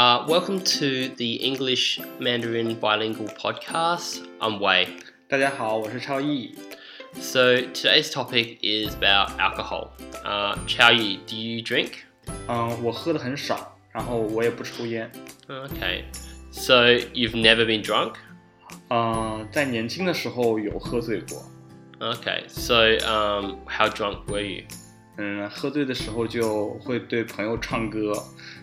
Uh, welcome to the English Mandarin Bilingual Podcast. I'm Wei. 大家好，我是超毅。 So today's topic is about alcohol. Uh, Chao Yi, do you drink? 嗯，我喝的很少，然后我也不抽烟。 Okay. So you've never been drunk? 嗯，在年轻的时候有喝醉过。 Okay. So um, how drunk were you? 嗯，喝醉的时候就会对朋友唱歌，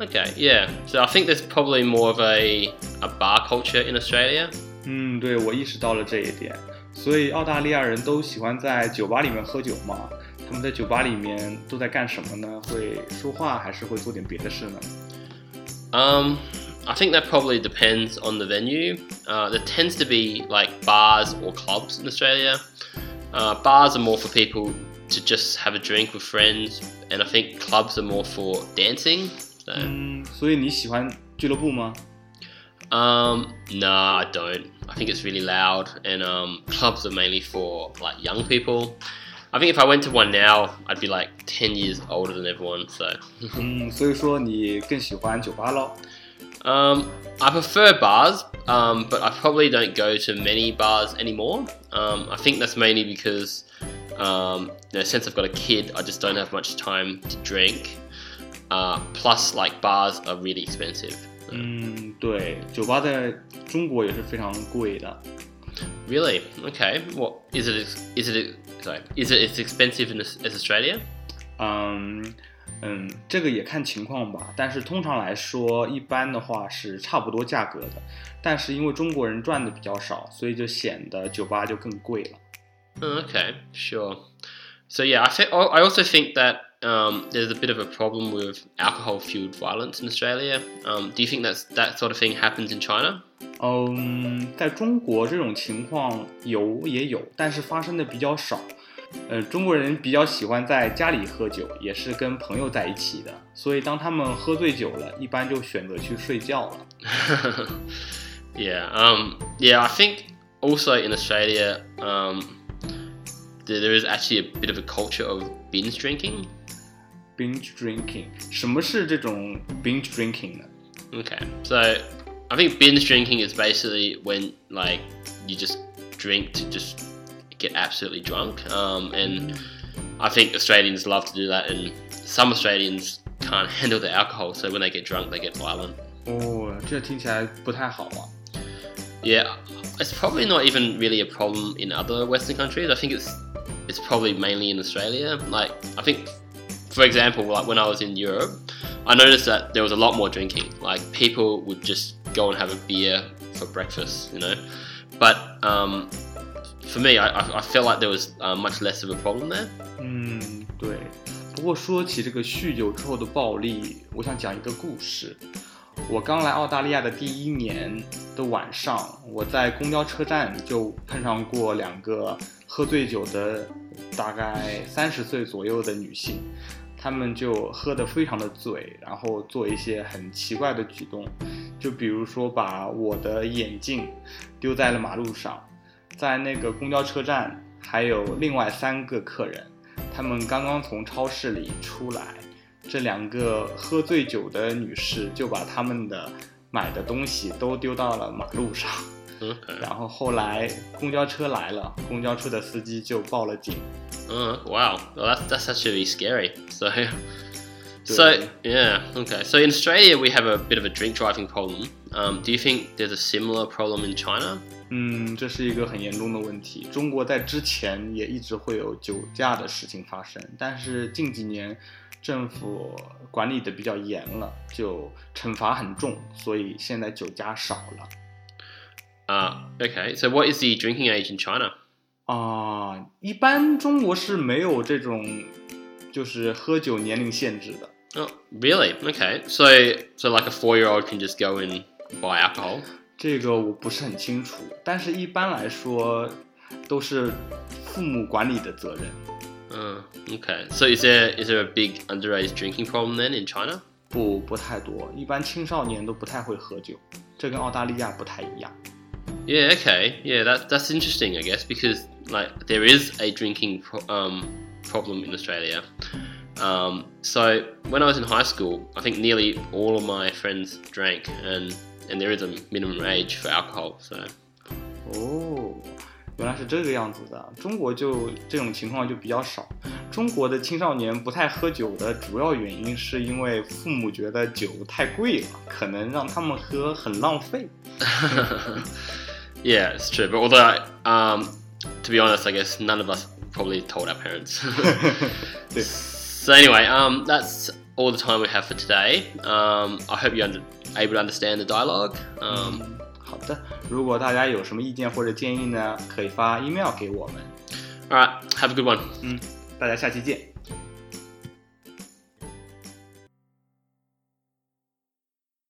Okay, yeah. So I think there's probably more of a, a bar culture in Australia. 嗯，对，我意识到了这一点。所以澳大利亚人都喜欢在酒吧里面喝酒嘛？他们在酒吧里面都在干什么呢？会说话还是会做点别的事呢？ Um, I think that probably depends on the venue. Uh, there tends to be like bars or clubs in Australia. Uh, bars are more for people to just have a drink with friends, and I think clubs are more for dancing. So, 嗯，所以你喜欢俱乐部吗？ um, nah, I don't. I think it's really loud, and um, clubs are mainly for like young people. I think if I went to one now, I'd be like 10 years older than everyone, so. 嗯，所以说你更喜欢酒吧喽？ Um, I prefer bars, um, but I probably don't go to many bars anymore. Um, I think that's mainly because, um, you know, since I've got a kid, I just don't have much time to drink. Uh, plus, like bars are really expensive. 嗯，对，酒吧在中国也是非常贵的。 Really? Okay. What is it? Is it? Sorry. Is it as expensive in, as Australia? 嗯嗯，这个也看情况吧，但是通常来说，一般的话是差不多价格的。但是因为中国人赚的比较少，所以就显得酒吧就更贵了。 Oh, okay, sure. So yeah, I think I also think that um, there's a bit of a problem with alcohol-fueled violence in Australia. Um, do you think that's that sort of thing happens in China? 嗯，在中国这种情况有也有，但是发生的比较少。呃，中国人比较喜欢在家里喝酒，也是跟朋友在一起的，所以当他们喝醉酒了，一般就选择去睡觉了。 yeah, um, yeah. I think also in Australia, um, there, there is actually a bit of a culture of binge drinking. Binge drinking，什么是这种 binge drinking 呢？ Okay, so I think binge drinking is basically when like you just drink to just get absolutely drunk. Um, and I think Australians love to do that, and some Australians can't handle the alcohol, so when they get drunk, they get violent. 哦，这听起来不太好啊。 Yeah, it's probably not even really a problem in other Western countries. I think it's it's probably mainly in Australia. Like I think, for example, like when I was in Europe, I noticed that there was a lot more drinking. Like people would just go and have a beer for breakfast, you know. But um, for me, I, I I felt like there was uh, much less of a problem there. 嗯，对。不过说起这个酗酒之后的暴力，我想讲一个故事。我刚来澳大利亚的第一年的晚上，我在公交车站就碰上过两个喝醉酒的，大概三十岁左右的女性， 他们就喝得非常的醉，然后做一些很奇怪的举动，就比如说把我的眼镜丢在了马路上，在那个公交车站还有另外三个客人，他们刚刚从超市里出来。这两个喝醉酒的女士就把他们的买的东西都丢到了马路上，Okay. 然后后来公交车来了，公交车的司机就报了警。 Oh, wow. Well, that's that's actually scary. So, so yeah, okay. So in Australia, we have a bit of a drink driving problem. Um, do you think there's a similar problem in China? 嗯，这是一个很严重的问题。中国在之前也一直会有酒驾的事情发生，但是近几年政府管理的比较严了，就惩罚很重，所以现在酒驾少了。 Uh, okay. So what is the drinking age in China? 啊，一般中国是没有这种就是喝酒年龄限制的。 Oh, really? Okay. So, so like a four-year-old can just go and buy alcohol. 这个我不是很清楚，但是一般来说都是父母管理的责任。 Uh, okay. So is there is there a big underage drinking problem then in China? 不，不太多，一般青少年都不太会喝酒，这跟澳大利亚不太一样。 Yeah. Okay. Yeah. That that's interesting, I guess, because like there is a drinking pro- um, problem in Australia. Um, so when I was in high school, I think nearly all of my friends drank, and and there is a minimum age for alcohol. So 哦，原来是这个样子的。中国就这种情况就比较少。中国的青少年不太喝酒的主要原因是因为父母觉得酒太贵了，可能让他们喝很浪费。 yeah, it's true. But although, um, to be honest, I guess none of us probably told our parents. 对， so anyway, um, that's all the time we have for today. Um, I hope you're under- able to understand the dialogue. Um, 嗯，好的。如果大家有什么意见或者建议呢，可以发 email 给我们。 all right, have a good one. 嗯，大家下期见。